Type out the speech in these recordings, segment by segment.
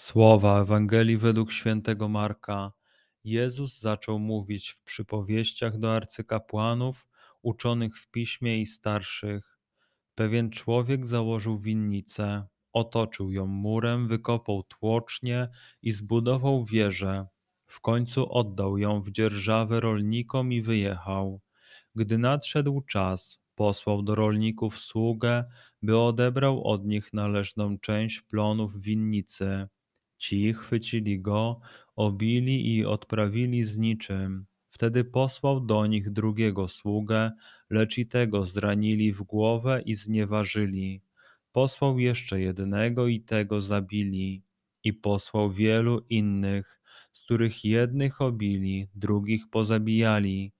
Słowa Ewangelii według świętego Marka. Jezus zaczął mówić w przypowieściach do arcykapłanów uczonych w piśmie i starszych. Pewien człowiek założył winnicę, otoczył ją murem, wykopał tłocznie i zbudował wieżę. W końcu oddał ją w dzierżawę rolnikom i wyjechał. Gdy nadszedł czas, posłał do rolników sługę, by odebrał od nich należną część plonów winnicy. Ci chwycili go, obili i odprawili z niczym. Wtedy posłał do nich drugiego sługę, lecz i tego zranili w głowę i znieważyli. Posłał jeszcze jednego i tego zabili. I posłał wielu innych, z których jednych obili, drugich pozabijali.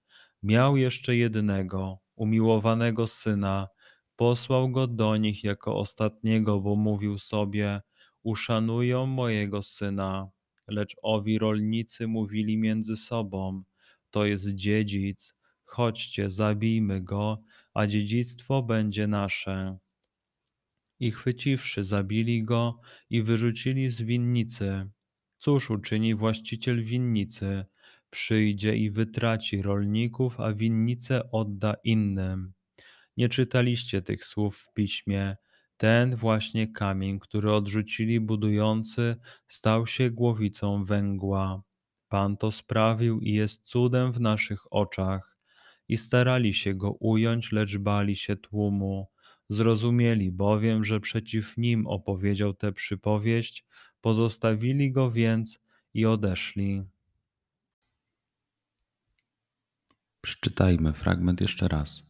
Miał jeszcze jednego, umiłowanego syna. Posłał go do nich jako ostatniego, bo mówił sobie: Uszanują mojego syna. Lecz owi rolnicy mówili między sobą: to jest dziedzic. Chodźcie, zabijmy go, a dziedzictwo będzie nasze. I chwyciwszy, zabili go i wyrzucili z winnicy. Cóż uczyni właściciel winnicy? Przyjdzie i wytraci rolników, a winnicę odda innym. Nie czytaliście tych słów w piśmie. Ten właśnie kamień, który odrzucili budujący, stał się głowicą węgła. Pan to sprawił i jest cudem w naszych oczach. I starali się go ująć, lecz bali się tłumu. Zrozumieli bowiem, że przeciw nim opowiedział tę przypowieść, pozostawili go więc i odeszli. Przeczytajmy fragment jeszcze raz.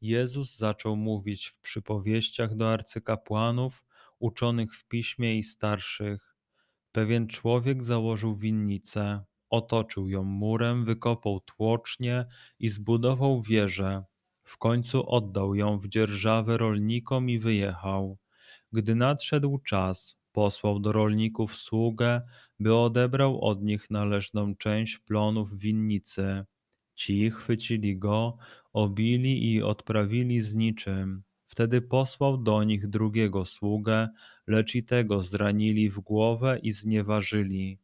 Jezus zaczął mówić w przypowieściach do arcykapłanów, uczonych w piśmie i starszych Pewien człowiek założył winnicę, otoczył ją murem, wykopał tłocznie i zbudował wieżę. W końcu oddał ją w dzierżawę rolnikom i wyjechał. Gdy nadszedł czas, posłał do rolników sługę, by odebrał od nich należną część plonów winnicy. Ci chwycili go, obili i odprawili z niczym. Wtedy posłał do nich drugiego sługę, lecz i tego zranili w głowę i znieważyli.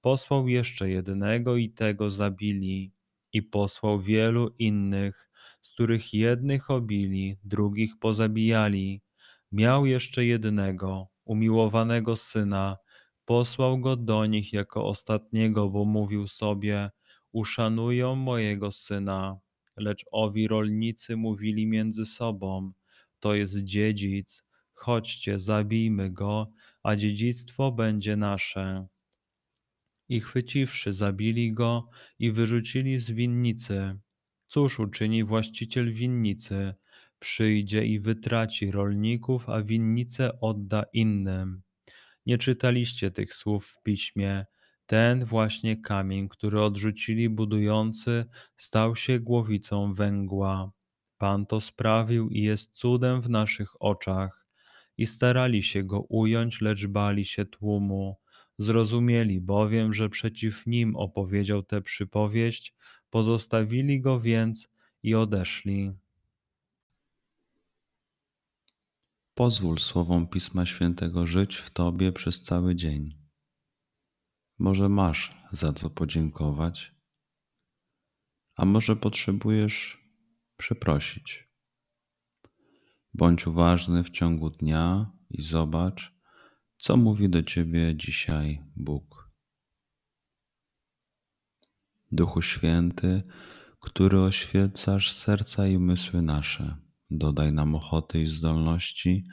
Posłał jeszcze jednego i tego zabili. I posłał wielu innych, z których jednych obili, drugich pozabijali. Miał jeszcze jednego, umiłowanego syna. Posłał go do nich jako ostatniego, bo mówił sobie: Uszanują mojego syna. Lecz owi rolnicy mówili między sobą: to jest dziedzic. Chodźcie, zabijmy go, a dziedzictwo będzie nasze. I chwyciwszy, zabili go i wyrzucili z winnicy. Cóż uczyni właściciel winnicy? Przyjdzie i wytraci rolników, a winnicę odda innym. Nie czytaliście tych słów w piśmie. Ten właśnie kamień, który odrzucili budujący, stał się głowicą węgła. Pan to sprawił i jest cudem w naszych oczach. i starali się go ująć, lecz bali się tłumu. Zrozumieli bowiem, że przeciw nim opowiedział tę przypowieść, pozostawili go więc i odeszli. Pozwól słowom Pisma Świętego żyć w Tobie przez cały dzień. Może masz za co podziękować, a może potrzebujesz przeprosić. Bądź uważny w ciągu dnia i zobacz, co mówi do Ciebie dzisiaj Bóg. Duchu Święty, który oświecasz serca i umysły nasze, dodaj nam ochoty i zdolności,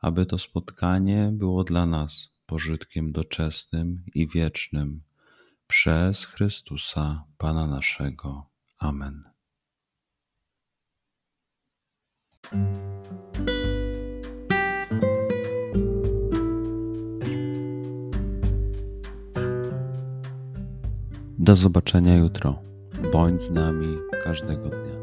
aby to spotkanie było dla nas pożytkiem doczesnym i wiecznym. Przez Chrystusa, Pana naszego. Amen. Do zobaczenia jutro. Bądź z nami każdego dnia.